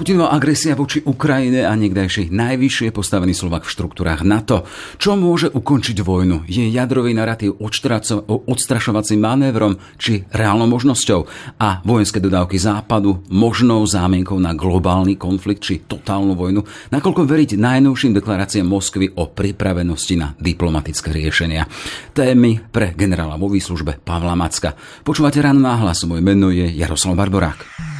Putinová agresia voči Ukrajine a niekdajší najvyššie postavený Slovak v štruktúrách NATO. Čo môže ukončiť vojnu? Je jadrový narratív odstrašovacím manévrom či reálnou možnosťou? A vojenské dodávky západu možnou zámienkou na globálny konflikt či totálnu vojnu? Nakoľko veriť najnovším deklaráciám Moskvy o pripravenosti na diplomatické riešenia? Témy pre generála vo výslužbe Pavla Macka. Počúvate ráno náhlas, moje meno je Jaroslav Barborák.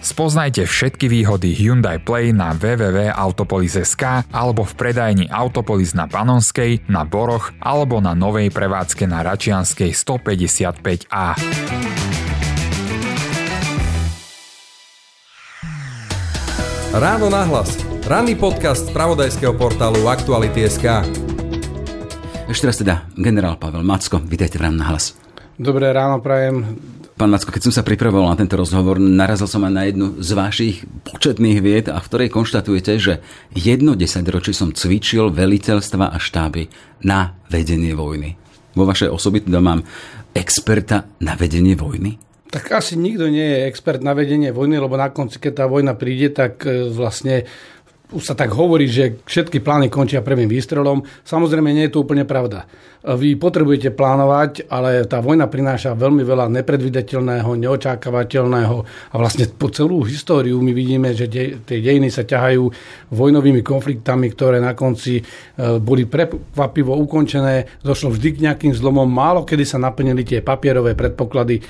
Spoznajte všetky výhody Hyundai Play na www.autopolis.sk alebo v predajni Autopolis na Panonskej, na Boroch alebo na novej prevádzke na Račianskej 155A. Ráno nahlas. Ranný podcast z pravodajského portálu Aktuality.sk. Ešte raz teda generál Pavel Macko, vítajte v Ráno nahlas. Dobré ráno, prajem Pán Macko, keď som sa pripravoval na tento rozhovor, narazil som aj na jednu z vašich početných vied, a v ktorej konštatujete, že jedno desaťročí som cvičil veliteľstva a štáby na vedenie vojny. Vo vašej osoby teda mám experta na vedenie vojny? Tak asi nikto nie je expert na vedenie vojny, lebo na konci, keď tá vojna príde, tak e, vlastne už sa tak hovorí, že všetky plány končia prvým výstrelom. Samozrejme, nie je to úplne pravda. Vy potrebujete plánovať, ale tá vojna prináša veľmi veľa nepredvidateľného, neočakávateľného a vlastne po celú históriu my vidíme, že de- tie dejiny sa ťahajú vojnovými konfliktami, ktoré na konci e, boli prekvapivo ukončené. Došlo vždy k nejakým zlomom. Málo kedy sa naplnili tie papierové predpoklady, e,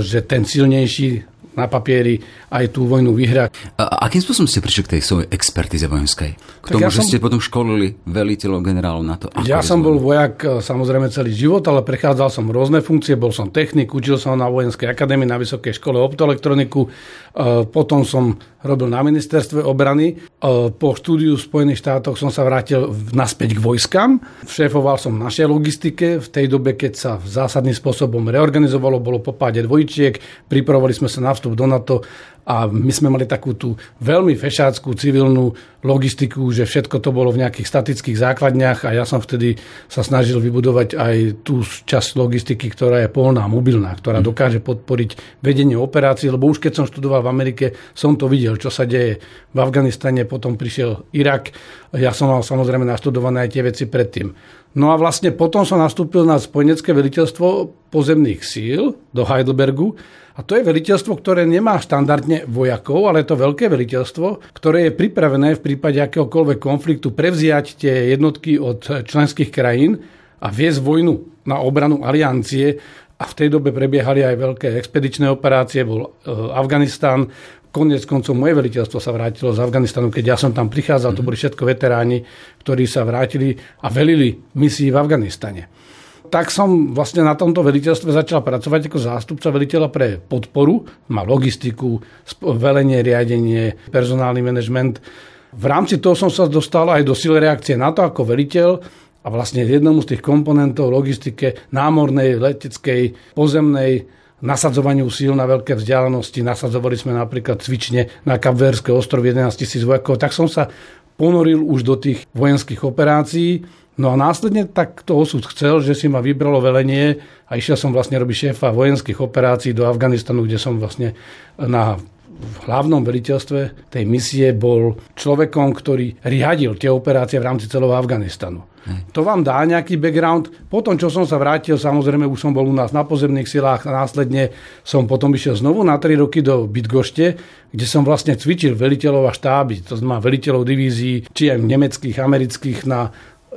že ten silnejší na papieri aj tú vojnu vyhrať. A akým spôsobom ste prišli k tej svojej expertize vojenskej? K tomu, ja že som, ste potom školili veliteľov generálov na to? Ja som bol vojak e, samozrejme celý život, ale prechádzal som rôzne funkcie, bol som technik, učil som na vojenskej akadémii, na vysokej škole optoelektroniku, e, potom som robil na ministerstve obrany. E, po štúdiu v Spojených štátoch som sa vrátil naspäť k vojskám. Šéfoval som našej logistike v tej dobe, keď sa zásadným spôsobom reorganizovalo, bolo po páde dvojčiek, pripravovali sme sa na vstup do NATO a my sme mali takú tú veľmi fešáckú civilnú logistiku, že všetko to bolo v nejakých statických základniach a ja som vtedy sa snažil vybudovať aj tú časť logistiky, ktorá je polná, mobilná, ktorá mhm. dokáže podporiť vedenie operácií, lebo už keď som študoval v Amerike, som to videl, čo sa deje v Afganistane, potom prišiel Irak, ja som mal samozrejme naštudované aj tie veci predtým. No a vlastne potom som nastúpil na spojenecké veliteľstvo pozemných síl do Heidelbergu a to je veliteľstvo, ktoré nemá štandardne vojakov, ale je to veľké veliteľstvo, ktoré je pripravené v prípade akéhokoľvek konfliktu prevziať tie jednotky od členských krajín a viesť vojnu na obranu aliancie. A v tej dobe prebiehali aj veľké expedičné operácie, bol e, Afganistán, Konec koncov moje veliteľstvo sa vrátilo z Afganistanu, keď ja som tam prichádzal, to boli všetko veteráni, ktorí sa vrátili a velili misii v Afganistane tak som vlastne na tomto veliteľstve začal pracovať ako zástupca veliteľa pre podporu, má logistiku, velenie, riadenie, personálny manažment. V rámci toho som sa dostal aj do sily reakcie na to ako veliteľ a vlastne jednomu z tých komponentov logistike námornej, leteckej, pozemnej, nasadzovaniu síl na veľké vzdialenosti. Nasadzovali sme napríklad cvične na Kapverské ostrovy 11 tisíc vojakov. Tak som sa ponoril už do tých vojenských operácií No a následne tak to osud chcel, že si ma vybralo velenie a išiel som vlastne robiť šéfa vojenských operácií do Afganistanu, kde som vlastne na v hlavnom veliteľstve tej misie bol človekom, ktorý riadil tie operácie v rámci celého Afganistanu. Hm. To vám dá nejaký background. Potom, čo som sa vrátil, samozrejme už som bol u nás na pozemných silách a následne som potom išiel znovu na 3 roky do Bydgošte, kde som vlastne cvičil veliteľov a štáby, to znamená veliteľov divízií, či aj nemeckých, amerických na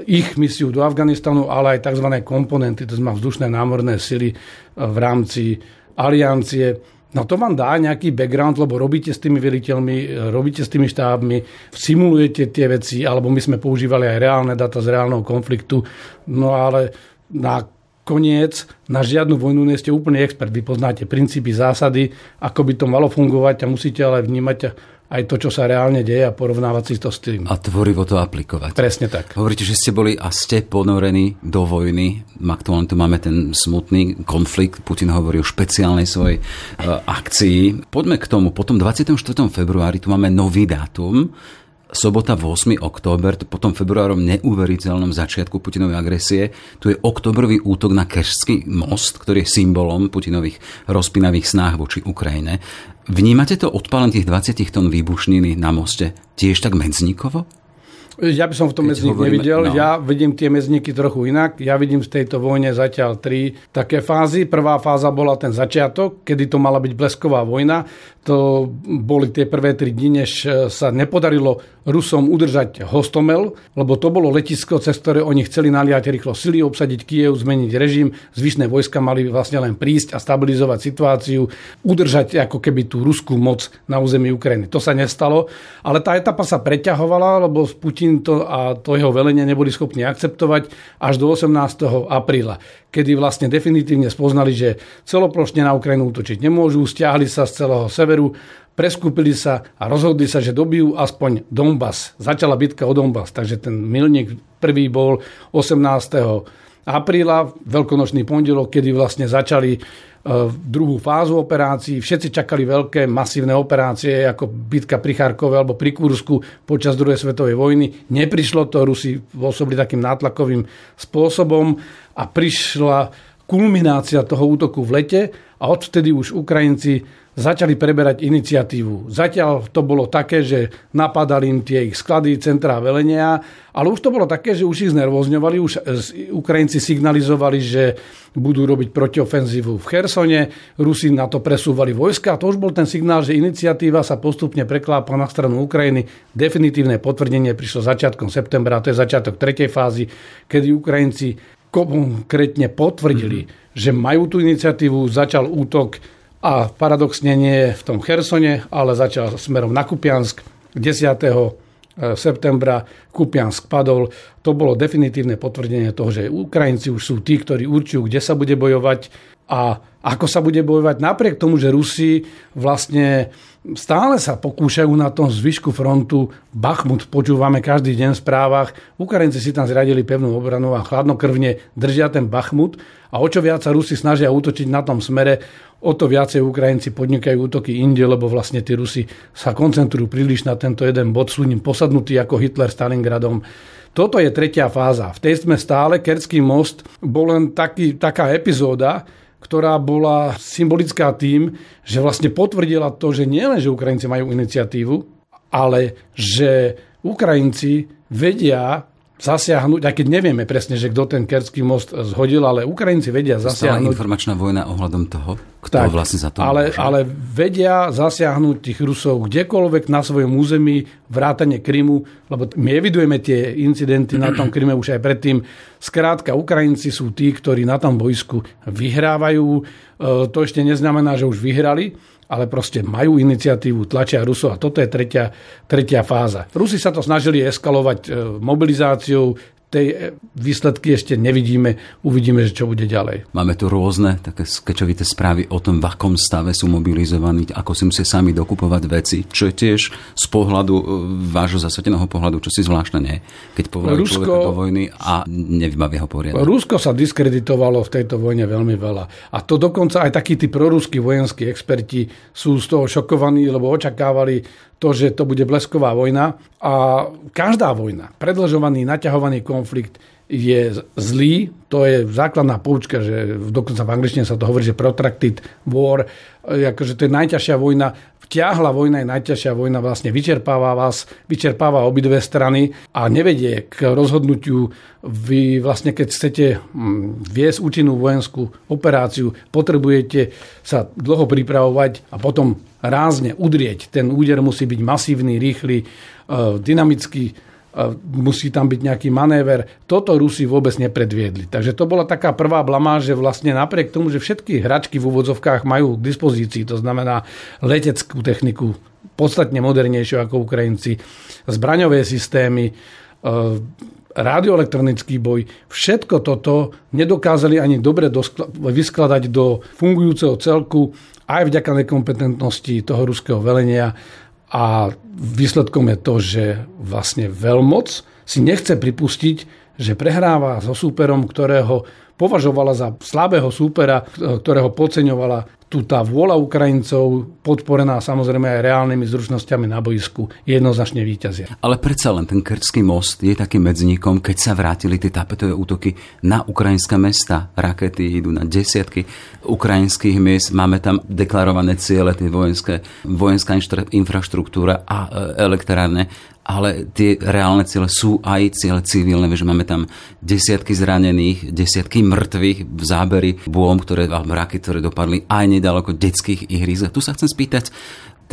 ich misiu do Afganistanu, ale aj tzv. komponenty, to znamená vzdušné námorné sily v rámci aliancie. No to vám dá nejaký background, lebo robíte s tými veliteľmi, robíte s tými štábmi, simulujete tie veci, alebo my sme používali aj reálne data z reálneho konfliktu. No ale na koniec, na žiadnu vojnu nie ste úplný expert. Vy poznáte princípy, zásady, ako by to malo fungovať a musíte ale vnímať aj to, čo sa reálne deje a porovnávať si to s tým. A tvorivo to aplikovať. Presne tak. Hovoríte, že ste boli a ste ponorení do vojny. Aktuálne tu máme ten smutný konflikt. Putin hovorí o špeciálnej svojej uh, akcii. Poďme k tomu. Potom 24. februári tu máme nový dátum sobota 8. október, po tom februárom neuveriteľnom začiatku Putinovej agresie, tu je oktobrový útok na Kerský most, ktorý je symbolom Putinových rozpinavých snách voči Ukrajine. Vnímate to odpálenie tých 20 tón výbušniny na moste tiež tak medzníkovo? Ja by som v tom medzník nevidel. No. Ja vidím tie medzníky trochu inak. Ja vidím v tejto vojne zatiaľ tri také fázy. Prvá fáza bola ten začiatok, kedy to mala byť blesková vojna. To boli tie prvé tri dni, než sa nepodarilo Rusom udržať Hostomel, lebo to bolo letisko, cez ktoré oni chceli naliať rýchlo sily, obsadiť Kiev, zmeniť režim. Zvyšné vojska mali vlastne len prísť a stabilizovať situáciu, udržať ako keby tú ruskú moc na území Ukrajiny. To sa nestalo, ale tá etapa sa preťahovala, lebo Putin to a to jeho velenie neboli schopní akceptovať až do 18. apríla kedy vlastne definitívne spoznali, že celoplošne na Ukrajinu útočiť nemôžu, stiahli sa z celého severu, preskúpili sa a rozhodli sa, že dobijú aspoň Donbass. Začala bitka o Donbass, takže ten milník prvý bol 18. apríla, veľkonočný pondelok, kedy vlastne začali druhú fázu operácií. Všetci čakali veľké, masívne operácie, ako bitka pri Charkove alebo pri Kursku počas druhej svetovej vojny. Neprišlo to, Rusi pôsobili takým nátlakovým spôsobom a prišla kulminácia toho útoku v lete a odvtedy už Ukrajinci začali preberať iniciatívu. Zatiaľ to bolo také, že napadali im tie ich sklady, centrá velenia, ale už to bolo také, že už ich znervozňovali, už Ukrajinci signalizovali, že budú robiť protiofenzívu v Chersone, Rusi na to presúvali vojska a to už bol ten signál, že iniciatíva sa postupne preklápa na stranu Ukrajiny. Definitívne potvrdenie prišlo začiatkom septembra, to je začiatok tretej fázy, kedy Ukrajinci konkrétne potvrdili, mm-hmm. že majú tú iniciatívu, začal útok a paradoxne nie v tom Chersone, ale začal smerom na Kupiansk 10. E, septembra Kupiansk padol. To bolo definitívne potvrdenie toho, že Ukrajinci už sú tí, ktorí určujú, kde sa bude bojovať a ako sa bude bojovať napriek tomu, že Rusi vlastne stále sa pokúšajú na tom zvyšku frontu. Bachmut počúvame každý deň v správach. Ukrajinci si tam zradili pevnú obranu a chladnokrvne držia ten Bachmut. A o čo viac sa Rusi snažia útočiť na tom smere, o to viacej Ukrajinci podnikajú útoky inde, lebo vlastne tí Rusi sa koncentrujú príliš na tento jeden bod, sú ním posadnutí ako Hitler Stalingradom. Toto je tretia fáza. V tej sme stále. Kerský most bol len taký, taká epizóda, ktorá bola symbolická tým, že vlastne potvrdila to, že nielen, že Ukrajinci majú iniciatívu, ale že Ukrajinci vedia zasiahnuť, aj keď nevieme presne, že kto ten Kerský most zhodil, ale Ukrajinci vedia zasiahnuť. Stále informačná vojna ohľadom toho, kto tak, vlastne za to ale, ale vedia zasiahnuť tých Rusov kdekoľvek na svojom území, vrátane Krymu, lebo my evidujeme tie incidenty na tom Kryme už aj predtým. Skrátka, Ukrajinci sú tí, ktorí na tom boisku vyhrávajú. E, to ešte neznamená, že už vyhrali, ale proste majú iniciatívu, tlačia Rusov a toto je tretia, tretia fáza. Rusi sa to snažili eskalovať e, mobilizáciou, tej e, výsledky ešte nevidíme, uvidíme, že čo bude ďalej. Máme tu rôzne také skečovité správy o tom, v akom stave sú mobilizovaní, ako si musia sami dokupovať veci, čo je tiež z pohľadu, e, vášho zasveteného pohľadu, čo si zvláštne nie, keď povolajú Rusko, človeka do vojny a nevybaví ho poriadne. Rusko sa diskreditovalo v tejto vojne veľmi veľa. A to dokonca aj takí tí proruskí vojenskí experti sú z toho šokovaní, lebo očakávali to, že to bude blesková vojna. A každá vojna, predlžovaný, naťahovaný konflikt je zlý. To je základná poučka, že dokonca v angličtine sa to hovorí, že protracted war, akože to je najťažšia vojna. Vtiahla vojna je najťažšia vojna, vlastne vyčerpáva vás, vyčerpáva obidve strany a nevedie k rozhodnutiu. Vy vlastne, keď chcete hm, viesť účinnú vojenskú operáciu, potrebujete sa dlho pripravovať a potom rázne udrieť. Ten úder musí byť masívny, rýchly, e, dynamický, e, musí tam byť nejaký manéver. Toto Rusi vôbec nepredviedli. Takže to bola taká prvá blamáž, že vlastne napriek tomu, že všetky hračky v úvodzovkách majú k dispozícii, to znamená leteckú techniku, podstatne modernejšiu ako Ukrajinci, zbraňové systémy, e, radioelektronický boj, všetko toto nedokázali ani dobre vyskladať do fungujúceho celku aj vďaka nekompetentnosti toho ruského velenia. A výsledkom je to, že vlastne veľmoc si nechce pripustiť, že prehráva so súperom, ktorého považovala za slabého súpera, ktorého podceňovala tu tá vôľa Ukrajincov, podporená samozrejme aj reálnymi zručnosťami na boisku, jednoznačne víťazia. Ale predsa len ten Krčský most je takým medzníkom, keď sa vrátili tie tapetové útoky na ukrajinské mesta. Rakety idú na desiatky ukrajinských miest, máme tam deklarované ciele, tie vojenské, vojenská infraštruktúra a e, elektrárne ale tie reálne ciele sú aj ciele civilné, že máme tam desiatky zranených, desiatky mŕtvych v zábery bôm, ktoré, alebo raky, ktoré dopadli aj nedaleko detských ihrisk. A tu sa chcem spýtať,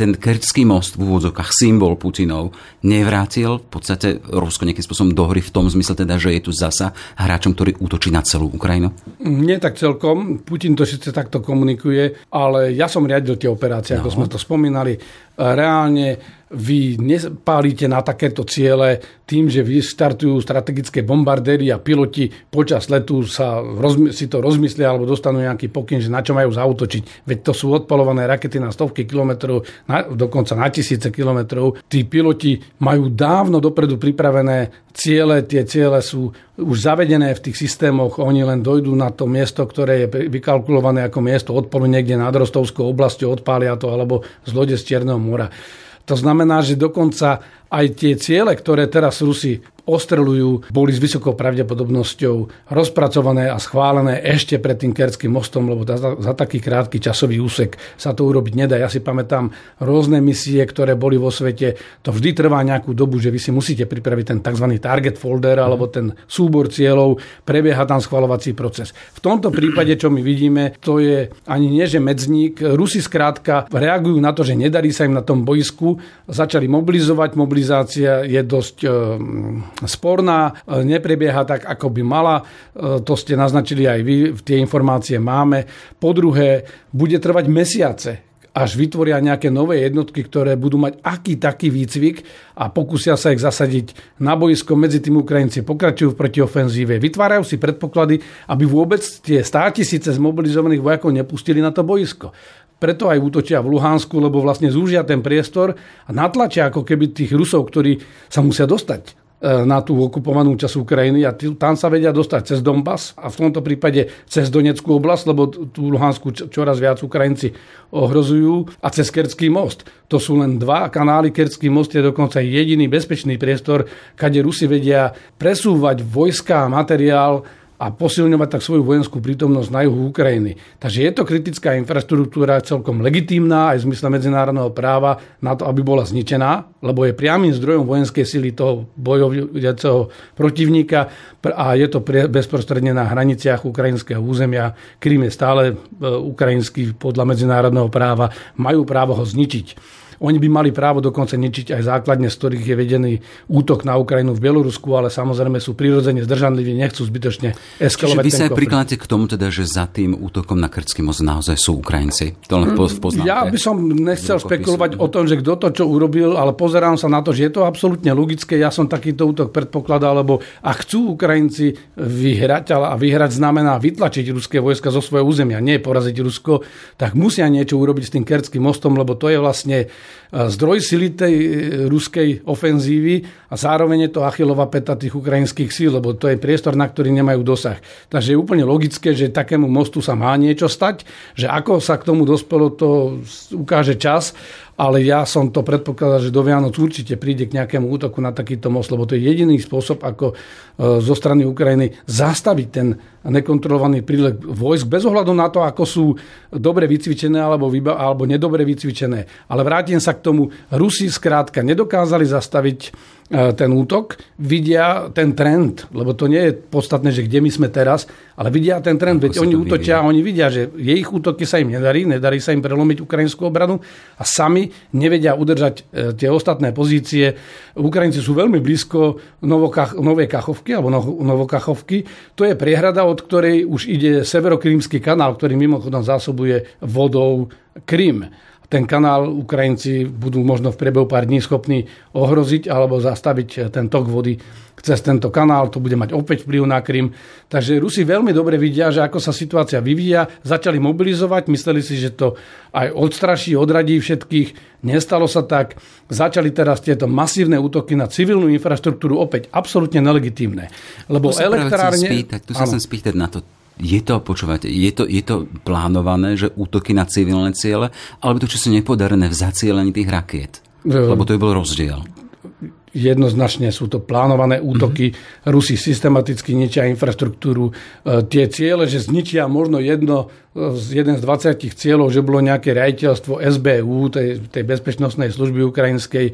ten Kerčský most v úvodzokách, symbol Putinov, nevrátil v podstate Rusko nejakým spôsobom do hry v tom zmysle teda, že je tu zasa hráčom, ktorý útočí na celú Ukrajinu? Nie tak celkom. Putin to síce takto komunikuje, ale ja som riadil tie operácie, no. ako sme to spomínali. Reálne vy nepálite na takéto ciele tým, že vystartujú strategické bombardéry a piloti počas letu sa si to rozmyslia alebo dostanú nejaký pokyn, že na čo majú zautočiť. Veď to sú odpalované rakety na stovky kilometrov, na, dokonca na tisíce kilometrov. Tí piloti majú dávno dopredu pripravené ciele, tie ciele sú už zavedené v tých systémoch, oni len dojdú na to miesto, ktoré je vykalkulované ako miesto odpolu niekde nad Rostovskou oblasťou, odpália to alebo z lode z Čierneho mora. To znamená, že dokonca aj tie ciele, ktoré teraz Rusi ostrelujú, boli s vysokou pravdepodobnosťou rozpracované a schválené ešte pred tým Kerským mostom, lebo za, za taký krátky časový úsek sa to urobiť nedá. Ja si pamätám rôzne misie, ktoré boli vo svete. To vždy trvá nejakú dobu, že vy si musíte pripraviť ten tzv. target folder alebo ten súbor cieľov, prebieha tam schvalovací proces. V tomto prípade, čo my vidíme, to je ani nie, že medzník. Rusi skrátka reagujú na to, že nedarí sa im na tom boisku, začali mobilizovať. Mobilizácia je dosť sporná, e, neprebieha tak, ako by mala. E, to ste naznačili aj vy, tie informácie máme. Po druhé, bude trvať mesiace, až vytvoria nejaké nové jednotky, ktoré budú mať aký taký výcvik a pokúsia sa ich zasadiť na boisko. Medzi tým Ukrajinci pokračujú v protiofenzíve. Vytvárajú si predpoklady, aby vôbec tie státisíce zmobilizovaných vojakov nepustili na to boisko. Preto aj útočia v Luhansku, lebo vlastne zúžia ten priestor a natlačia ako keby tých Rusov, ktorí sa musia dostať E, na tú okupovanú časť Ukrajiny a tam sa vedia dostať cez Donbass a v tomto prípade cez Donetskú oblasť, lebo tú Luhansku čoraz viac Ukrajinci ohrozujú a cez Kerský most. To sú len dva kanály. Kerský most je dokonca jediný bezpečný priestor, kade Rusi vedia presúvať vojska a materiál a posilňovať tak svoju vojenskú prítomnosť na juhu Ukrajiny. Takže je to kritická infraštruktúra celkom legitímna aj v zmysle medzinárodného práva na to, aby bola zničená, lebo je priamým zdrojom vojenskej sily toho bojového protivníka a je to bezprostredne na hraniciach ukrajinského územia. Krím je stále e, ukrajinský podľa medzinárodného práva. Majú právo ho zničiť. Oni by mali právo dokonca ničiť aj základne, z ktorých je vedený útok na Ukrajinu v Bielorusku, ale samozrejme sú prirodzene zdržanliví, nechcú zbytočne eskalovať. Čiže vy sa aj prikláte k tomu teda, že za tým útokom na Krtský most naozaj sú Ukrajinci. To len v poznámke. Ja by som nechcel špekulovať o tom, že kto to čo urobil, ale pozerám sa na to, že je to absolútne logické. Ja som takýto útok predpokladal, lebo ak chcú Ukrajinci vyhrať, ale a vyhrať znamená vytlačiť ruské vojska zo svojho územia, nie poraziť Rusko, tak musia niečo urobiť s tým Kerským mostom, lebo to je vlastne zdroj sily tej e, ruskej ofenzívy a zároveň je to achilová peta tých ukrajinských síl, lebo to je priestor, na ktorý nemajú dosah. Takže je úplne logické, že takému mostu sa má niečo stať, že ako sa k tomu dospelo, to ukáže čas ale ja som to predpokladal, že do Vianoc určite príde k nejakému útoku na takýto most, lebo to je jediný spôsob, ako e, zo strany Ukrajiny zastaviť ten nekontrolovaný prílek vojsk bez ohľadu na to, ako sú dobre vycvičené alebo, vyba- alebo nedobre vycvičené. Ale vrátim sa k tomu. Rusi skrátka nedokázali zastaviť ten útok, vidia ten trend, lebo to nie je podstatné, že kde my sme teraz, ale vidia ten trend, veď oni útočia a oni vidia, že ich útoky sa im nedarí, nedarí sa im prelomiť ukrajinskú obranu a sami nevedia udržať e, tie ostatné pozície. Ukrajinci sú veľmi blízko Novokach, Novej Kachovky alebo Novokachovky. To je priehrada, od ktorej už ide severokrímsky kanál, ktorý mimochodom zásobuje vodou Krym ten kanál Ukrajinci budú možno v priebehu pár dní schopní ohroziť alebo zastaviť ten tok vody cez tento kanál, to bude mať opäť vplyv na Krym. Takže Rusi veľmi dobre vidia, že ako sa situácia vyvíja, začali mobilizovať, mysleli si, že to aj odstraší, odradí všetkých, nestalo sa tak. Začali teraz tieto masívne útoky na civilnú infraštruktúru opäť absolútne nelegitímne. Lebo tu elektrárne... Spýtať, tu sa chcem spýtať na to. Je to, počúvate, je to, je to plánované, že útoky na civilné ciele, alebo to, čo sú nepodarené v zacielení tých rakiet? Lebo to je bol rozdiel jednoznačne sú to plánované útoky. Mm-hmm. Rusi systematicky ničia infraštruktúru. E, tie ciele, že zničia možno jedno z jeden z 20 cieľov, že bolo nejaké riaditeľstvo SBU, tej, tej bezpečnostnej služby ukrajinskej, e,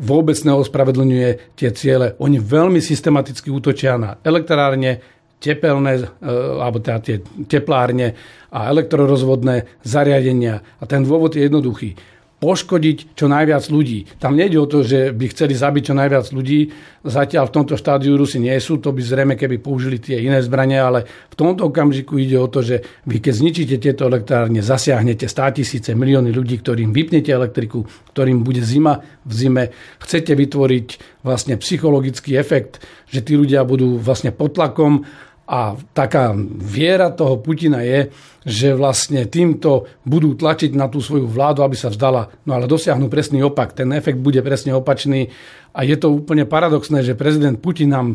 vôbec neospravedlňuje tie ciele. Oni veľmi systematicky útočia na elektrárne, tepelné, e, alebo teda tie teplárne a elektrorozvodné zariadenia. A ten dôvod je jednoduchý poškodiť čo najviac ľudí. Tam nejde o to, že by chceli zabiť čo najviac ľudí. Zatiaľ v tomto štádiu Rusi nie sú, to by zrejme, keby použili tie iné zbranie, ale v tomto okamžiku ide o to, že vy keď zničíte tieto elektrárne, zasiahnete 100 tisíce, milióny ľudí, ktorým vypnete elektriku, ktorým bude zima v zime, chcete vytvoriť vlastne psychologický efekt, že tí ľudia budú vlastne pod tlakom a taká viera toho Putina je, že vlastne týmto budú tlačiť na tú svoju vládu, aby sa vzdala. No ale dosiahnu presný opak. Ten efekt bude presne opačný. A je to úplne paradoxné, že prezident Putin nám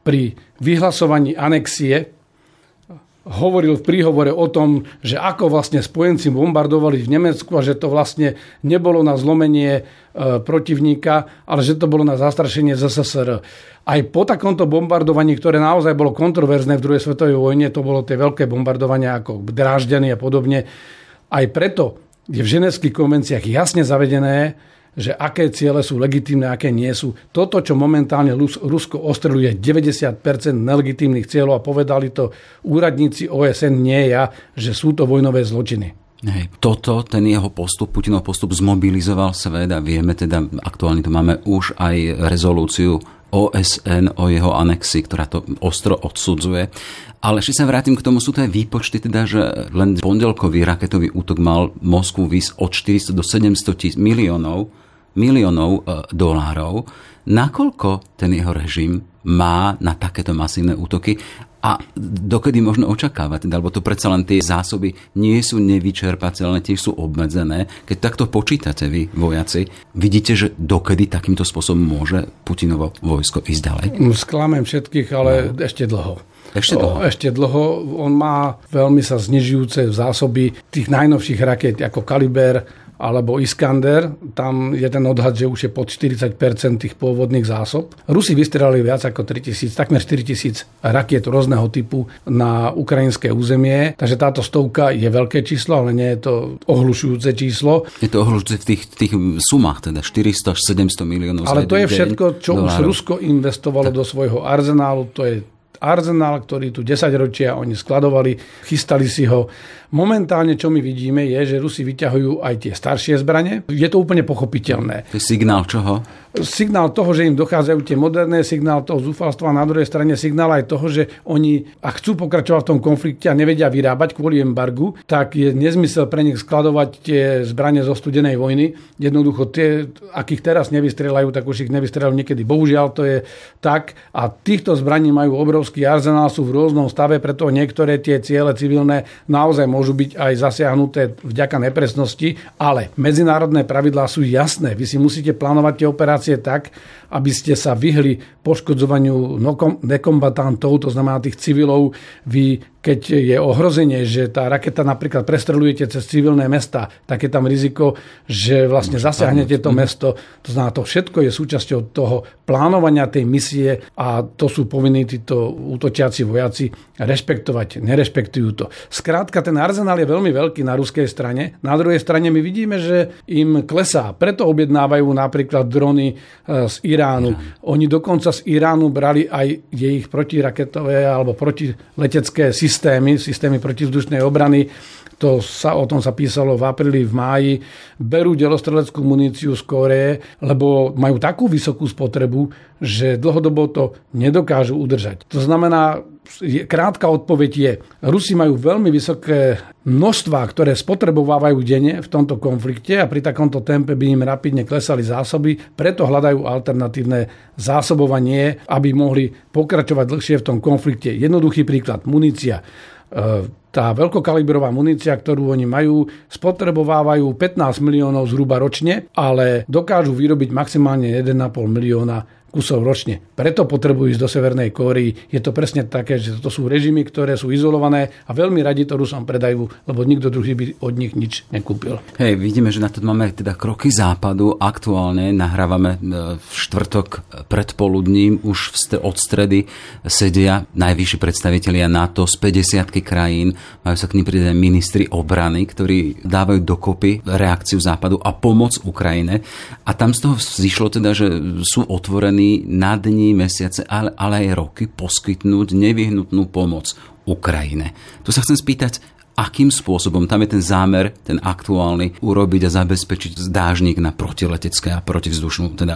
pri vyhlasovaní anexie hovoril v príhovore o tom, že ako vlastne spojenci bombardovali v Nemecku a že to vlastne nebolo na zlomenie e, protivníka, ale že to bolo na zastrašenie ZSSR. Aj po takomto bombardovaní, ktoré naozaj bolo kontroverzné v druhej svetovej vojne, to bolo tie veľké bombardovania ako Dráždeny a podobne, aj preto je v ženevských konvenciách jasne zavedené, že aké ciele sú legitímne, aké nie sú. Toto, čo momentálne Rusko ostreluje 90% nelegitímnych cieľov a povedali to úradníci OSN, nie ja, že sú to vojnové zločiny. Hej. Toto, ten jeho postup, Putinov postup zmobilizoval svet a vieme teda, aktuálne tu máme už aj rezolúciu OSN o jeho anexi, ktorá to ostro odsudzuje. Ale ešte sa vrátim k tomu, sú to aj výpočty, teda, že len pondelkový raketový útok mal Moskvu vys od 400 do 700 miliónov miliónov e, dolárov, nakoľko ten jeho režim má na takéto masívne útoky a dokedy možno očakávať, teda, lebo to predsa len tie zásoby nie sú nevyčerpateľné, tiež sú obmedzené. Keď takto počítate vy, vojaci, vidíte, že dokedy takýmto spôsobom môže Putinovo vojsko ísť ďalej? Sklamem všetkých, ale no. ešte dlho. Ešte dlho. O, ešte dlho. On má veľmi sa znižujúce zásoby tých najnovších raket ako Kaliber, alebo Iskander, tam je ten odhad, že už je pod 40% tých pôvodných zásob. Rusi vystrelali viac ako 3000, takmer 4000 rakiet rôzneho typu na ukrajinské územie, takže táto stovka je veľké číslo, ale nie je to ohlušujúce číslo. Je to ohlušujúce v tých, tých sumách, teda 400 až 700 miliónov. Ale to je všetko, čo dolárov. už Rusko investovalo tak. do svojho arzenálu, to je arzenál, ktorý tu 10 ročia oni skladovali, chystali si ho Momentálne, čo my vidíme, je, že Rusi vyťahujú aj tie staršie zbranie. Je to úplne pochopiteľné. To je signál čoho? Signál toho, že im dochádzajú tie moderné, signál toho zúfalstva, na druhej strane signál aj toho, že oni, ak chcú pokračovať v tom konflikte a nevedia vyrábať kvôli embargu, tak je nezmysel pre nich skladovať tie zbranie zo studenej vojny. Jednoducho tie, akých teraz nevystrelajú, tak už ich nevystrelajú niekedy. Bohužiaľ to je tak. A týchto zbraní majú obrovský arzenál, sú v rôznom stave, preto niektoré tie ciele civilné naozaj môžu byť aj zasiahnuté vďaka nepresnosti, ale medzinárodné pravidlá sú jasné. Vy si musíte plánovať tie operácie tak, aby ste sa vyhli poškodzovaniu nekombatantov, to znamená tých civilov. Vy, keď je ohrozenie, že tá raketa napríklad prestrelujete cez civilné mesta, tak je tam riziko, že vlastne zasiahnete to mesto. To znamená, to všetko je súčasťou toho plánovania tej misie a to sú povinní títo útočiaci vojaci rešpektovať. Nerešpektujú to. Skrátka, ten arzenál je veľmi veľký na ruskej strane. Na druhej strane my vidíme, že im klesá. Preto objednávajú napríklad drony z Iránu Iránu. Oni dokonca z Iránu brali aj ich protiraketové alebo protiletecké systémy, systémy protivzdušnej obrany. To sa, o tom sa písalo v apríli, v máji, berú delostreleckú muníciu z Koreje, lebo majú takú vysokú spotrebu, že dlhodobo to nedokážu udržať. To znamená, krátka odpoveď je, Rusi majú veľmi vysoké množstvá, ktoré spotrebovávajú denne v tomto konflikte a pri takomto tempe by im rapidne klesali zásoby, preto hľadajú alternatívne zásobovanie, aby mohli pokračovať dlhšie v tom konflikte. Jednoduchý príklad, munícia. E, tá veľkokalibrová munícia, ktorú oni majú, spotrebovávajú 15 miliónov zhruba ročne, ale dokážu vyrobiť maximálne 1,5 milióna kusov ročne. Preto potrebujú ísť do Severnej Kórii. Je to presne také, že to sú režimy, ktoré sú izolované a veľmi radi to Rusom predajú, lebo nikto druhý by od nich nič nekúpil. Hej, vidíme, že na to máme teda kroky západu. Aktuálne nahrávame e, v štvrtok predpoludním, už od stredy sedia najvyšší predstavitelia NATO z 50 krajín, majú sa k nim pridať ministri obrany, ktorí dávajú dokopy reakciu západu a pomoc Ukrajine. A tam z toho zišlo teda, že sú otvorení pripravení na dní, mesiace, ale, ale aj roky poskytnúť nevyhnutnú pomoc Ukrajine. Tu sa chcem spýtať, akým spôsobom, tam je ten zámer, ten aktuálny, urobiť a zabezpečiť zdážnik na protiletecké a protivzdušnú, teda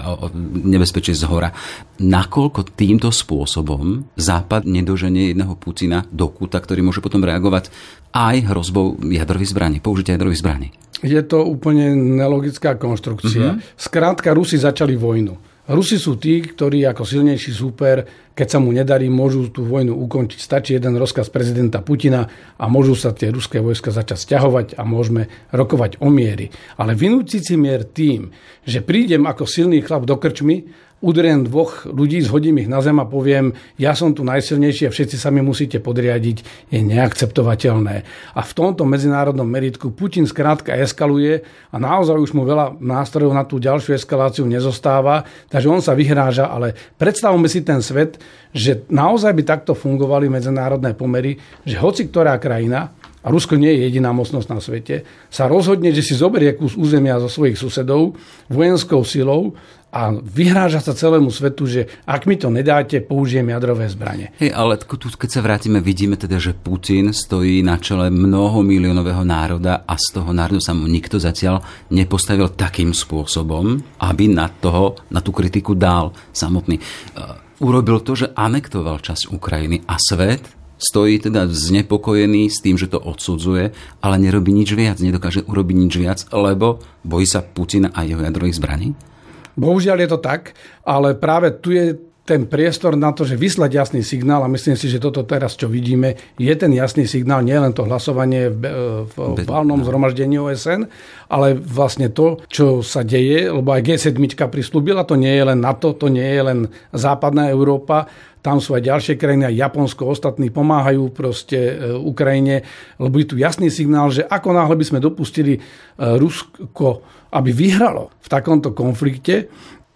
nebezpečie z hora. Nakoľko týmto spôsobom Západ nedoženie jedného Putina do kúta, ktorý môže potom reagovať aj hrozbou jadrových zbraní, použitia jadrových zbraní? Je to úplne nelogická konštrukcia. Mm-hmm. Skrátka, Rusi začali vojnu. Rusi sú tí, ktorí ako silnejší súper, keď sa mu nedarí, môžu tú vojnu ukončiť. Stačí jeden rozkaz prezidenta Putina a môžu sa tie ruské vojska začať stiahovať a môžeme rokovať o miery. Ale vynúciť si mier tým, že prídem ako silný chlap do krčmy udriem dvoch ľudí, zhodím ich na zem a poviem, ja som tu najsilnejší a všetci sa mi musíte podriadiť, je neakceptovateľné. A v tomto medzinárodnom meritku Putin skrátka eskaluje a naozaj už mu veľa nástrojov na tú ďalšiu eskaláciu nezostáva, takže on sa vyhráža, ale predstavme si ten svet, že naozaj by takto fungovali medzinárodné pomery, že hoci ktorá krajina, a Rusko nie je jediná mocnosť na svete, sa rozhodne, že si zoberie kus územia zo svojich susedov vojenskou silou a vyhráža sa celému svetu, že ak mi to nedáte, použijem jadrové zbranie. Hej, ale tu, keď sa vrátime, vidíme teda, že Putin stojí na čele mnoho miliónového národa a z toho národa sa mu nikto zatiaľ nepostavil takým spôsobom, aby na, toho, na tú kritiku dál samotný. Uh, urobil to, že anektoval časť Ukrajiny a svet stojí teda znepokojený s tým, že to odsudzuje, ale nerobí nič viac, nedokáže urobiť nič viac, lebo bojí sa Putina a jeho jadrových zbraní? Bohužiaľ je to tak, ale práve tu je ten priestor na to, že vyslať jasný signál a myslím si, že toto teraz, čo vidíme, je ten jasný signál, nie len to hlasovanie v, v valnom zhromaždení OSN, ale vlastne to, čo sa deje, lebo aj G7 prislúbila, to nie je len NATO, to nie je len západná Európa, tam sú aj ďalšie krajiny, aj Japonsko, ostatní pomáhajú proste e, Ukrajine, lebo je tu jasný signál, že ako náhle by sme dopustili e, Rusko aby vyhralo v takomto konflikte,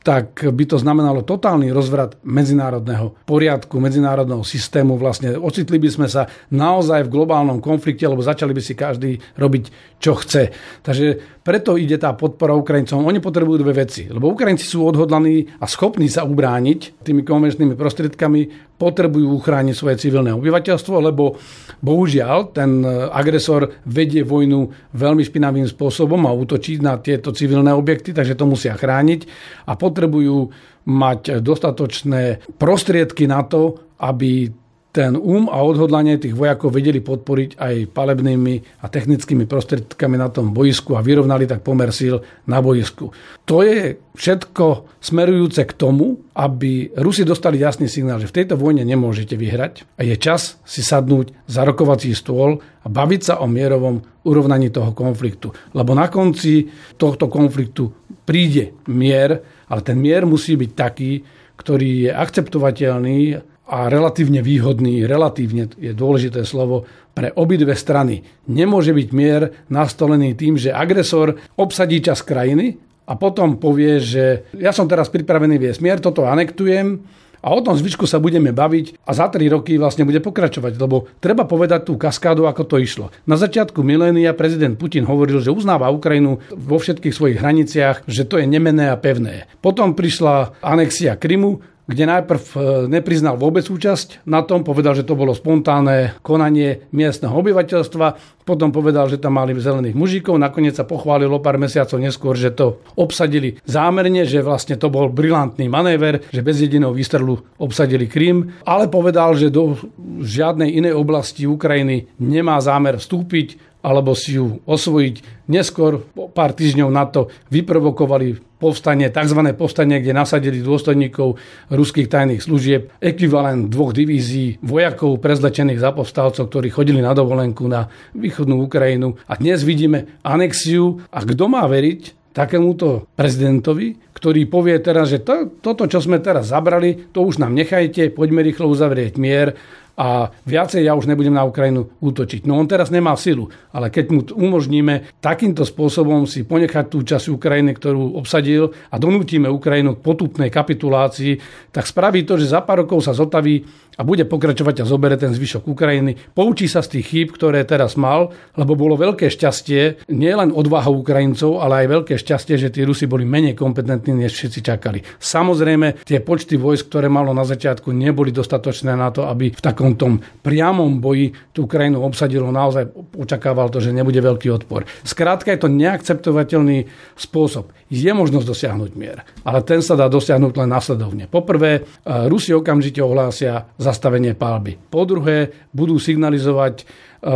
tak by to znamenalo totálny rozvrat medzinárodného poriadku, medzinárodného systému. Vlastne ocitli by sme sa naozaj v globálnom konflikte, lebo začali by si každý robiť, čo chce. Takže preto ide tá podpora Ukrajincom. Oni potrebujú dve veci, lebo Ukrajinci sú odhodlaní a schopní sa ubrániť tými konvenčnými prostriedkami, potrebujú uchrániť svoje civilné obyvateľstvo, lebo bohužiaľ ten agresor vedie vojnu veľmi špinavým spôsobom a útočí na tieto civilné objekty, takže to musia chrániť a potrebujú mať dostatočné prostriedky na to, aby ten um a odhodlanie tých vojakov vedeli podporiť aj palebnými a technickými prostriedkami na tom boisku a vyrovnali tak pomer síl na boisku. To je všetko smerujúce k tomu, aby Rusi dostali jasný signál, že v tejto vojne nemôžete vyhrať a je čas si sadnúť za rokovací stôl a baviť sa o mierovom urovnaní toho konfliktu. Lebo na konci tohto konfliktu príde mier, ale ten mier musí byť taký, ktorý je akceptovateľný a relatívne výhodný, relatívne je dôležité slovo, pre obidve strany. Nemôže byť mier nastolený tým, že agresor obsadí čas krajiny a potom povie, že ja som teraz pripravený viesť mier, toto anektujem, a o tom zvyšku sa budeme baviť a za 3 roky vlastne bude pokračovať, lebo treba povedať tú kaskádu, ako to išlo. Na začiatku milénia prezident Putin hovoril, že uznáva Ukrajinu vo všetkých svojich hraniciach, že to je nemené a pevné. Potom prišla anexia Krymu, kde najprv e, nepriznal vôbec účasť na tom, povedal, že to bolo spontánne konanie miestneho obyvateľstva. potom povedal, že tam mali zelených mužikov, nakoniec sa pochválil o pár mesiacov neskôr, že to obsadili zámerne, že vlastne to bol brilantný manéver, že bez jediného výstrelu obsadili Krym, ale povedal, že do žiadnej inej oblasti Ukrajiny nemá zámer vstúpiť, alebo si ju osvojiť. Neskôr, pár týždňov na to, vyprovokovali povstanie, tzv. povstanie, kde nasadili dôstojníkov ruských tajných služieb, ekvivalent dvoch divízií vojakov prezlečených za povstalcov, ktorí chodili na dovolenku na východnú Ukrajinu. A dnes vidíme anexiu. A kto má veriť takémuto prezidentovi, ktorý povie teraz, že to, toto, čo sme teraz zabrali, to už nám nechajte, poďme rýchlo uzavrieť mier a viacej ja už nebudem na Ukrajinu útočiť. No on teraz nemá silu, ale keď mu umožníme takýmto spôsobom si ponechať tú časť Ukrajiny, ktorú obsadil a donútime Ukrajinu k potupnej kapitulácii, tak spraví to, že za pár rokov sa zotaví a bude pokračovať a zobere ten zvyšok Ukrajiny. Poučí sa z tých chýb, ktoré teraz mal, lebo bolo veľké šťastie, nielen odvaha Ukrajincov, ale aj veľké šťastie, že tí Rusi boli menej kompetentní, než všetci čakali. Samozrejme, tie počty vojsk, ktoré malo na začiatku, neboli dostatočné na to, aby v takom tom priamom boji tú Ukrajinu obsadilo. Naozaj očakával to, že nebude veľký odpor. Skrátka je to neakceptovateľný spôsob. Je možnosť dosiahnuť mier, ale ten sa dá dosiahnuť len následovne. Poprvé, eh, Rusi okamžite ohlásia zastavenie palby. Po druhé, budú signalizovať, e,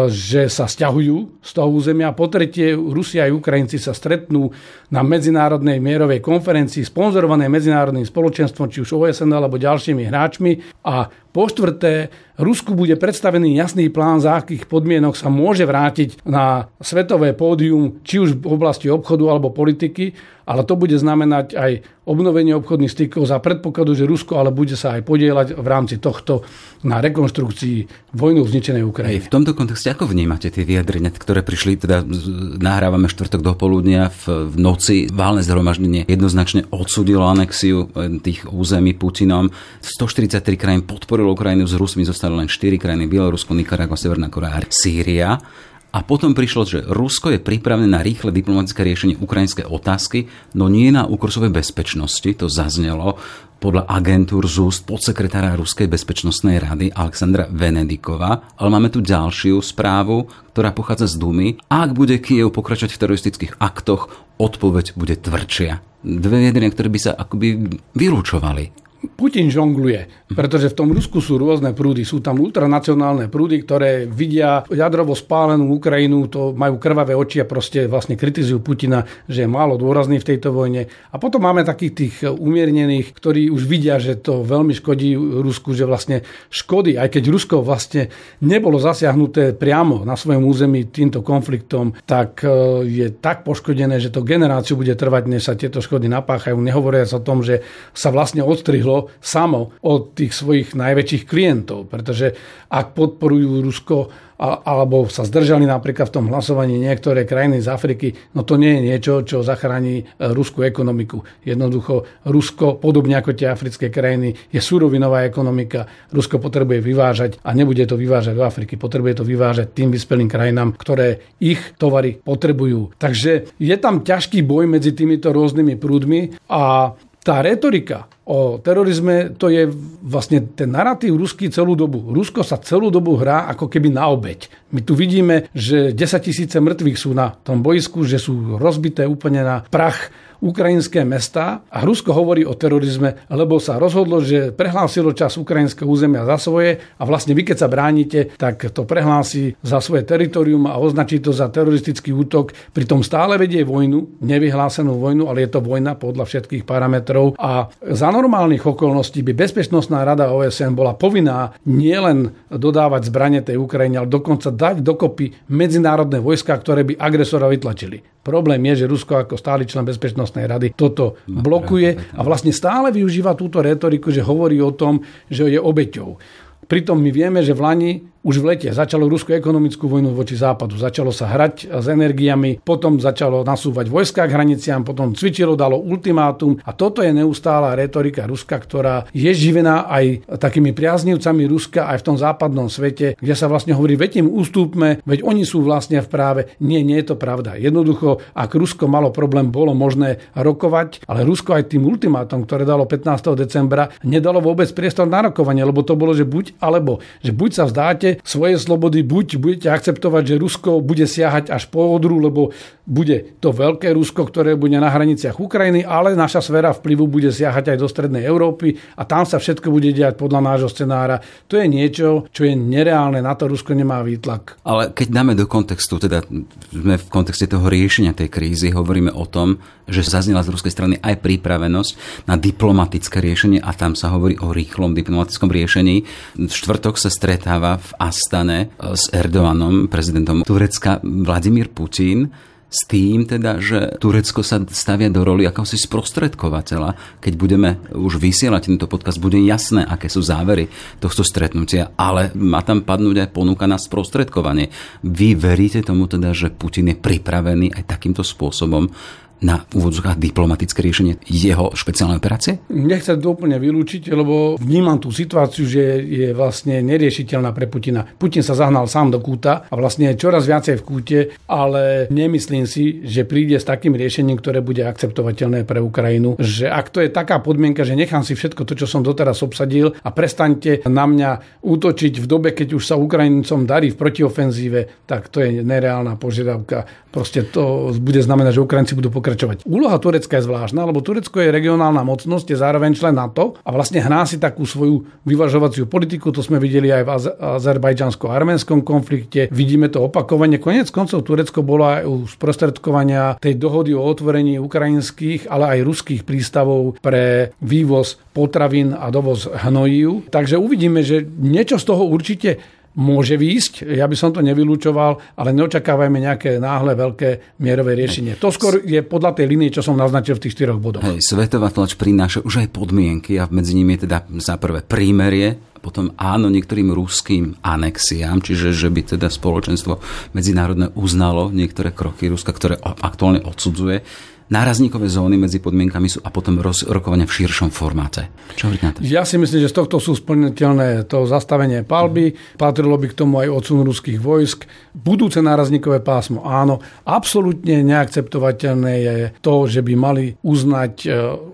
že sa stiahujú z toho územia. Po tretie, Rusia a Ukrajinci sa stretnú na medzinárodnej mierovej konferencii sponzorovanej medzinárodným spoločenstvom, či už OSN alebo ďalšími hráčmi. A po štvrté, Rusku bude predstavený jasný plán, za akých podmienok sa môže vrátiť na svetové pódium, či už v oblasti obchodu alebo politiky, ale to bude znamenať aj obnovenie obchodných stykov za predpokladu, že Rusko ale bude sa aj podielať v rámci tohto na rekonštrukcii vojnu zničenej Ukrajiny. v tomto kontexte ako vnímate tie vyjadrenia, ktoré prišli, teda nahrávame štvrtok do poludnia v, v noci, válne zhromaždenie jednoznačne odsudilo anexiu e, tých území Putinom. 143 krajín podporilo Ukrajinu, s Rusmi zostali len 4 krajiny, Bielorusko, Nikaragua, Severná Korea Sýria. A potom prišlo, že Rusko je pripravené na rýchle diplomatické riešenie ukrajinskej otázky, no nie na úkor bezpečnosti, to zaznelo podľa agentúr z úst podsekretára Ruskej bezpečnostnej rady Alexandra Venedikova. Ale máme tu ďalšiu správu, ktorá pochádza z Dumy. Ak bude Kiev pokračovať v teroristických aktoch, odpoveď bude tvrdšia. Dve vyjadrenia, ktoré by sa akoby vylúčovali. Putin žongluje, pretože v tom Rusku sú rôzne prúdy. Sú tam ultranacionálne prúdy, ktoré vidia jadrovo spálenú Ukrajinu, to majú krvavé oči a proste vlastne kritizujú Putina, že je málo dôrazný v tejto vojne. A potom máme takých tých umiernených, ktorí už vidia, že to veľmi škodí Rusku, že vlastne škody, aj keď Rusko vlastne nebolo zasiahnuté priamo na svojom území týmto konfliktom, tak e, je tak poškodené, že to generáciu bude trvať, než sa tieto škody napáchajú. Nehovoria sa o tom, že sa vlastne odstrihlo odstrihlo samo od tých svojich najväčších klientov, pretože ak podporujú Rusko alebo sa zdržali napríklad v tom hlasovaní niektoré krajiny z Afriky, no to nie je niečo, čo zachráni e, ruskú ekonomiku. Jednoducho Rusko, podobne ako tie africké krajiny, je surovinová ekonomika. Rusko potrebuje vyvážať a nebude to vyvážať do Afriky, potrebuje to vyvážať tým vyspelým krajinám, ktoré ich tovary potrebujú. Takže je tam ťažký boj medzi týmito rôznymi prúdmi a tá retorika o terorizme, to je vlastne ten narratív ruský celú dobu. Rusko sa celú dobu hrá ako keby na obeď. My tu vidíme, že 10 tisíce mŕtvych sú na tom boisku, že sú rozbité úplne na prach ukrajinské mesta a Rusko hovorí o terorizme, lebo sa rozhodlo, že prehlásilo čas ukrajinského územia za svoje a vlastne vy, keď sa bránite, tak to prehlási za svoje teritorium a označí to za teroristický útok. Pritom stále vedie vojnu, nevyhlásenú vojnu, ale je to vojna podľa všetkých parametrov a za normálnych okolností by Bezpečnostná rada OSN bola povinná nielen dodávať zbranie tej Ukrajine, ale dokonca dať dokopy medzinárodné vojska, ktoré by agresora vytlačili. Problém je, že Rusko ako stály člen Bezpečnostnej rady toto blokuje a vlastne stále využíva túto retoriku, že hovorí o tom, že je obeťou. Pritom my vieme, že v Lani už v lete začalo ruskú ekonomickú vojnu voči západu. Začalo sa hrať s energiami, potom začalo nasúvať vojska k hraniciam, potom cvičilo, dalo ultimátum. A toto je neustála retorika Ruska, ktorá je živená aj takými priaznivcami Ruska aj v tom západnom svete, kde sa vlastne hovorí, veď im ustúpme, veď oni sú vlastne v práve. Nie, nie je to pravda. Jednoducho, ak Rusko malo problém, bolo možné rokovať, ale Rusko aj tým ultimátom, ktoré dalo 15. decembra, nedalo vôbec priestor na rokovanie, lebo to bolo, že buď alebo, že buď sa vzdáte máte svoje slobody, buď budete akceptovať, že Rusko bude siahať až po odru, lebo bude to veľké Rusko, ktoré bude na hraniciach Ukrajiny, ale naša sféra vplyvu bude siahať aj do Strednej Európy a tam sa všetko bude diať podľa nášho scenára. To je niečo, čo je nereálne, na to Rusko nemá výtlak. Ale keď dáme do kontextu, teda sme v kontexte toho riešenia tej krízy, hovoríme o tom, že zaznela z ruskej strany aj pripravenosť na diplomatické riešenie a tam sa hovorí o rýchlom diplomatickom riešení. V štvrtok sa stretáva v Astane s Erdoganom, prezidentom Turecka Vladimír Putin s tým teda, že Turecko sa stavia do roli akosi sprostredkovateľa. Keď budeme už vysielať tento podcast, bude jasné, aké sú závery tohto stretnutia, ale má tam padnúť aj ponuka na sprostredkovanie. Vy veríte tomu teda, že Putin je pripravený aj takýmto spôsobom na úvodzovkách diplomatické riešenie jeho špeciálnej operácie? Nechcem to úplne vylúčiť, lebo vnímam tú situáciu, že je vlastne neriešiteľná pre Putina. Putin sa zahnal sám do kúta a vlastne čoraz viacej v kúte, ale nemyslím si, že príde s takým riešením, ktoré bude akceptovateľné pre Ukrajinu. Že ak to je taká podmienka, že nechám si všetko to, čo som doteraz obsadil a prestaňte na mňa útočiť v dobe, keď už sa Ukrajincom darí v protiofenzíve, tak to je nereálna požiadavka. Proste to bude znamenať, že Ukrajinci budú pokračovať pokračovať. Úloha Turecka je zvláštna, lebo Turecko je regionálna mocnosť, je zároveň člen NATO a vlastne hrá si takú svoju vyvažovaciu politiku. To sme videli aj v azerbajdžansko-arménskom konflikte. Vidíme to opakovane. Konec koncov Turecko bolo aj u sprostredkovania tej dohody o otvorení ukrajinských, ale aj ruských prístavov pre vývoz potravín a dovoz hnojív. Takže uvidíme, že niečo z toho určite môže výjsť, ja by som to nevylúčoval, ale neočakávajme nejaké náhle veľké mierové riešenie. To skôr je podľa tej linie, čo som naznačil v tých štyroch bodoch. Hej, svetová tlač prináša už aj podmienky a medzi nimi je teda za prvé prímerie, potom áno niektorým ruským anexiám, čiže že by teda spoločenstvo medzinárodné uznalo niektoré kroky Ruska, ktoré aktuálne odsudzuje nárazníkové zóny medzi podmienkami sú a potom rokovania v širšom formáte. Čo hovoríte na to? Ja si myslím, že z tohto sú splniteľné to zastavenie palby, patrilo by k tomu aj odsun ruských vojsk. Budúce nárazníkové pásmo, áno. Absolútne neakceptovateľné je to, že by mali uznať e,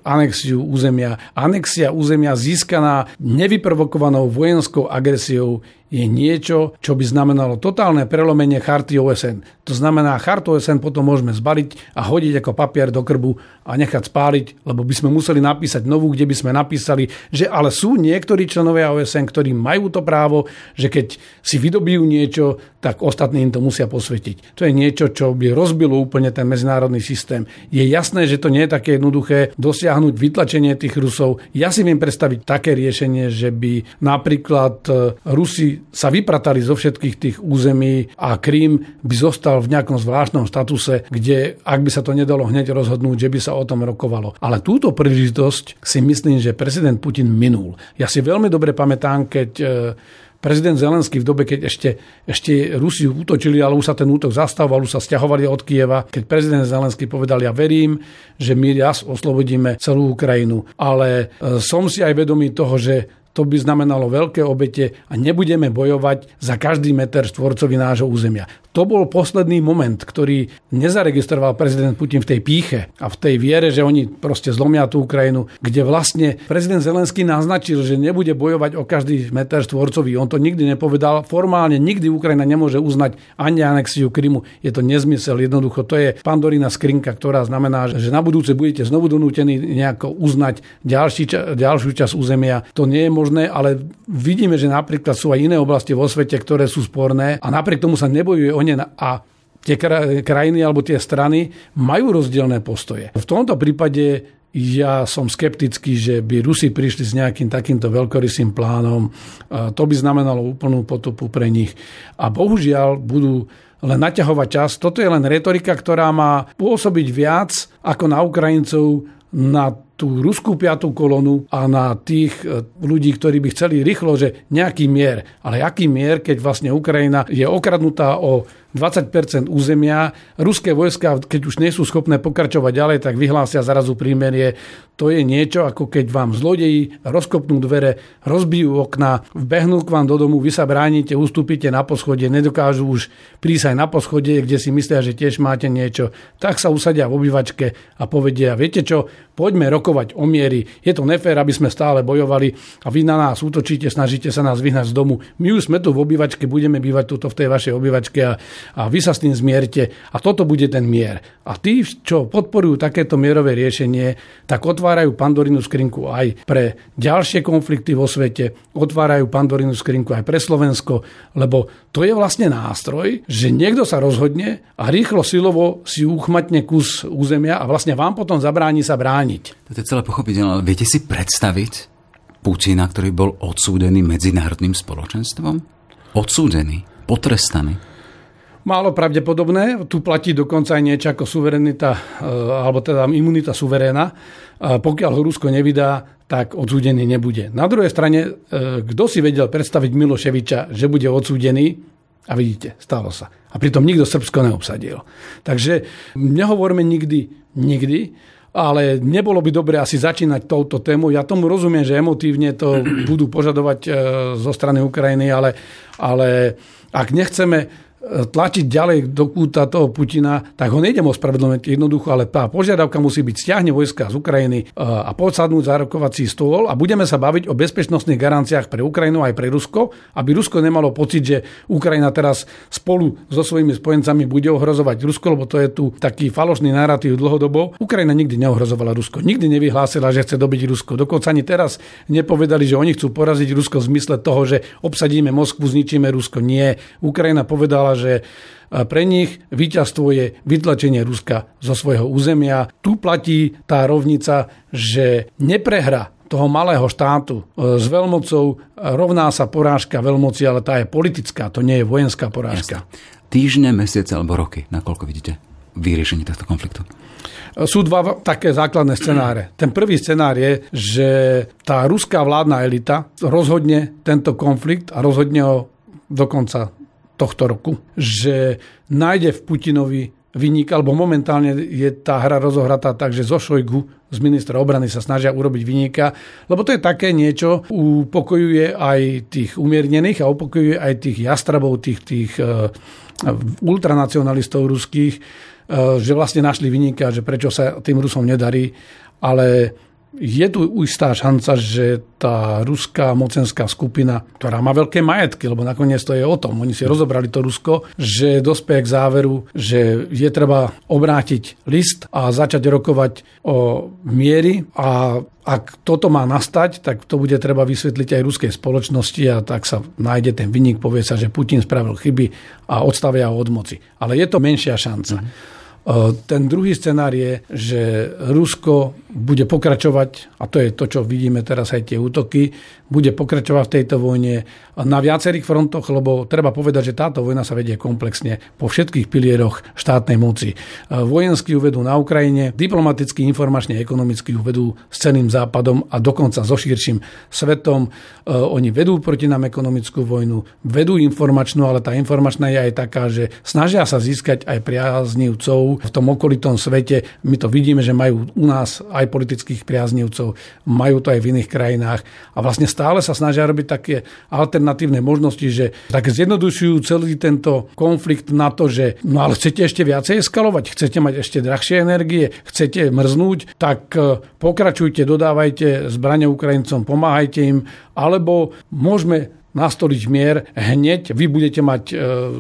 anexiu územia. Anexia územia získaná nevyprovokovanou vojenskou agresiou je niečo, čo by znamenalo totálne prelomenie charty OSN. To znamená, chartu OSN potom môžeme zbaliť a hodiť ako papier do krbu a nechať spáliť, lebo by sme museli napísať novú, kde by sme napísali, že ale sú niektorí členovia OSN, ktorí majú to právo, že keď si vydobijú niečo, tak ostatní im to musia posvetiť. To je niečo, čo by rozbilo úplne ten medzinárodný systém. Je jasné, že to nie je také jednoduché dosiahnuť vytlačenie tých Rusov. Ja si viem predstaviť také riešenie, že by napríklad e, Rusi sa vypratali zo všetkých tých území a Krím by zostal v nejakom zvláštnom statuse, kde ak by sa to nedalo hneď rozhodnúť, že by sa o tom rokovalo. Ale túto príležitosť si myslím, že prezident Putin minul. Ja si veľmi dobre pamätám, keď e, prezident Zelenský v dobe, keď ešte, ešte Rusi útočili, ale už sa ten útok zastavoval, už sa stiahovali od Kieva, keď prezident Zelenský povedal, ja verím, že my raz oslobodíme celú Ukrajinu. Ale e, som si aj vedomý toho, že to by znamenalo veľké obete a nebudeme bojovať za každý meter štvorcový nášho územia. To bol posledný moment, ktorý nezaregistroval prezident Putin v tej píche a v tej viere, že oni proste zlomia tú Ukrajinu, kde vlastne prezident Zelenský naznačil, že nebude bojovať o každý meter štvorcový. On to nikdy nepovedal. Formálne nikdy Ukrajina nemôže uznať ani anexiu Krymu. Je to nezmysel. Jednoducho to je pandorína skrinka, ktorá znamená, že na budúce budete znovu donútení nejako uznať ďalší, ďalšiu časť územia. To nie je možné, ale vidíme, že napríklad sú aj iné oblasti vo svete, ktoré sú sporné a napriek tomu sa nebojuje o ne a tie krajiny alebo tie strany majú rozdielne postoje. V tomto prípade ja som skeptický, že by Rusi prišli s nejakým takýmto veľkorysým plánom. To by znamenalo úplnú potopu pre nich. A bohužiaľ budú len naťahovať čas. Toto je len retorika, ktorá má pôsobiť viac ako na Ukrajincov na tú ruskú piatú kolonu a na tých e, ľudí, ktorí by chceli rýchlo, že nejaký mier. Ale aký mier, keď vlastne Ukrajina je okradnutá o 20% územia. Ruské vojska, keď už nie sú schopné pokračovať ďalej, tak vyhlásia zrazu prímerie. To je niečo, ako keď vám zlodeji rozkopnú dvere, rozbijú okna, vbehnú k vám do domu, vy sa bránite, ustúpite na poschodie, nedokážu už prísť aj na poschodie, kde si myslia, že tiež máte niečo. Tak sa usadia v obývačke a povedia, viete čo, poďme rokovať rokovať o miery. Je to nefér, aby sme stále bojovali a vy na nás útočíte, snažíte sa nás vyhnať z domu. My už sme tu v obývačke, budeme bývať tuto v tej vašej obývačke a, a vy sa s tým zmierte a toto bude ten mier. A tí, čo podporujú takéto mierové riešenie, tak otvárajú Pandorinu skrinku aj pre ďalšie konflikty vo svete, otvárajú Pandorinu skrinku aj pre Slovensko, lebo to je vlastne nástroj, že niekto sa rozhodne a rýchlo silovo si uchmatne kus územia a vlastne vám potom zabráni sa brániť. To je celé pochopiteľné, ale viete si predstaviť Putina, ktorý bol odsúdený medzinárodným spoločenstvom? Odsúdený, potrestaný. Málo pravdepodobné. Tu platí dokonca aj niečo ako suverenita, e, alebo teda imunita suveréna. Pokiaľ ho Rusko nevydá, tak odsúdený nebude. Na druhej strane, e, kto si vedel predstaviť Miloševiča, že bude odsúdený, a vidíte, stalo sa. A pritom nikto Srbsko neobsadil. Takže nehovorme nikdy, nikdy, ale nebolo by dobre asi začínať touto tému. Ja tomu rozumiem, že emotívne to budú požadovať e, zo strany Ukrajiny, ale, ale ak nechceme tlačiť ďalej do kúta toho Putina, tak ho nejdem ospravedlniť jednoducho, ale tá požiadavka musí byť stiahne vojska z Ukrajiny e, a podsadnúť za rokovací stôl a budeme sa baviť o bezpečnostných garanciách pre Ukrajinu aj pre Rusko, aby Rusko nemalo pocit, že Ukrajina teraz spolu so svojimi spojencami bude ohrozovať Rusko, lebo to je tu taký falošný narratív dlhodobo. Ukrajina nikdy neohrozovala Rusko, nikdy nevyhlásila, že chce dobiť Rusko. Dokonca ani teraz nepovedali, že oni chcú poraziť Rusko v zmysle toho, že obsadíme Moskvu, zničíme Rusko. Nie. Ukrajina povedala, že pre nich víťazstvo je vytlačenie Ruska zo svojho územia. Tu platí tá rovnica, že neprehra toho malého štátu e, s veľmocou rovná sa porážka veľmoci, ale tá je politická, to nie je vojenská porážka. Jasne. Týždne, mesiace alebo roky, nakoľko vidíte vyriešenie tohto konfliktu? Sú dva také základné scenáre. Ten prvý scenár je, že tá ruská vládna elita rozhodne tento konflikt a rozhodne ho dokonca tohto roku, že nájde v Putinovi vyníka, alebo momentálne je tá hra rozohratá tak, že zo Šojgu, z ministra obrany sa snažia urobiť vyníka, lebo to je také niečo, upokojuje aj tých umiernených a upokojuje aj tých jastrabov, tých, tých uh, ultranacionalistov ruských, uh, že vlastne našli vyníka, že prečo sa tým Rusom nedarí, ale je tu istá šanca, že tá ruská mocenská skupina, ktorá má veľké majetky, lebo nakoniec to je o tom, oni si rozobrali to Rusko, že dospie k záveru, že je treba obrátiť list a začať rokovať o miery a ak toto má nastať, tak to bude treba vysvetliť aj ruskej spoločnosti a tak sa nájde ten vynik, povie sa, že Putin spravil chyby a odstavia ho od moci. Ale je to menšia šanca. Mm-hmm. Ten druhý scenár je, že Rusko bude pokračovať, a to je to, čo vidíme teraz aj tie útoky, bude pokračovať v tejto vojne na viacerých frontoch, lebo treba povedať, že táto vojna sa vedie komplexne po všetkých pilieroch štátnej moci. Vojensky ju vedú na Ukrajine, diplomaticky, informačne, ekonomicky ju vedú s celým západom a dokonca so širším svetom. Oni vedú proti nám ekonomickú vojnu, vedú informačnú, ale tá informačná je aj taká, že snažia sa získať aj priaznivcov v tom okolitom svete. My to vidíme, že majú u nás aj politických priaznivcov, majú to aj v iných krajinách a vlastne stále sa snažia robiť také alternatívne možnosti, že tak zjednodušujú celý tento konflikt na to, že no ale chcete ešte viacej eskalovať, chcete mať ešte drahšie energie, chcete mrznúť, tak e, pokračujte, dodávajte zbranie Ukrajincom, pomáhajte im, alebo môžeme nastoliť mier hneď. Vy budete mať e,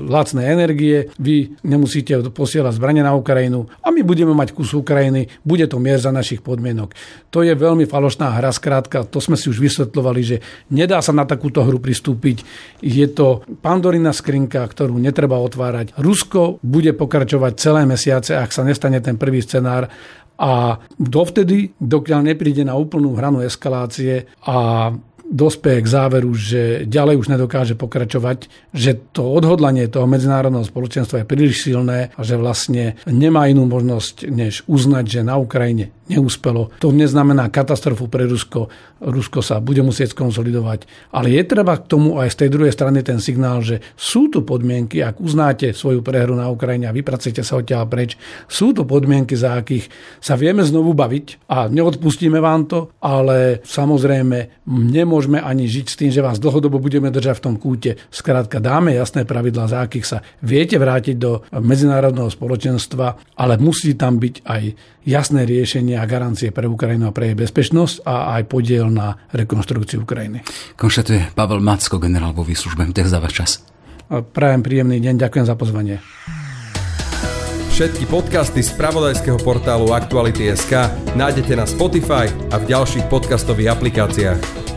lacné energie, vy nemusíte posielať zbranie na Ukrajinu a my budeme mať kus Ukrajiny, bude to mier za našich podmienok. To je veľmi falošná hra, skrátka, to sme si už vysvetľovali, že nedá sa na takúto hru pristúpiť. Je to pandorina skrinka, ktorú netreba otvárať. Rusko bude pokračovať celé mesiace, ak sa nestane ten prvý scenár a dovtedy, dokiaľ nepríde na úplnú hranu eskalácie a dospeje k záveru, že ďalej už nedokáže pokračovať, že to odhodlanie toho medzinárodného spoločenstva je príliš silné a že vlastne nemá inú možnosť, než uznať, že na Ukrajine neúspelo. To neznamená katastrofu pre Rusko. Rusko sa bude musieť skonsolidovať. Ale je treba k tomu aj z tej druhej strany ten signál, že sú tu podmienky, ak uznáte svoju prehru na Ukrajine a vypracujete sa odtiaľ preč, sú tu podmienky, za akých sa vieme znovu baviť a neodpustíme vám to, ale samozrejme nemôžeme nemôžeme ani žiť s tým, že vás dlhodobo budeme držať v tom kúte. Skrátka dáme jasné pravidlá, za akých sa viete vrátiť do medzinárodného spoločenstva, ale musí tam byť aj jasné riešenie a garancie pre Ukrajinu a pre jej bezpečnosť a aj podiel na rekonstrukciu Ukrajiny. Konštatuje Pavel Macko, generál vo výslužbe. Ďakujem za váš čas. Prajem príjemný deň, ďakujem za pozvanie. Všetky podcasty z pravodajského portálu Aktuality.sk nájdete na Spotify a v ďalších podcastových aplikáciách.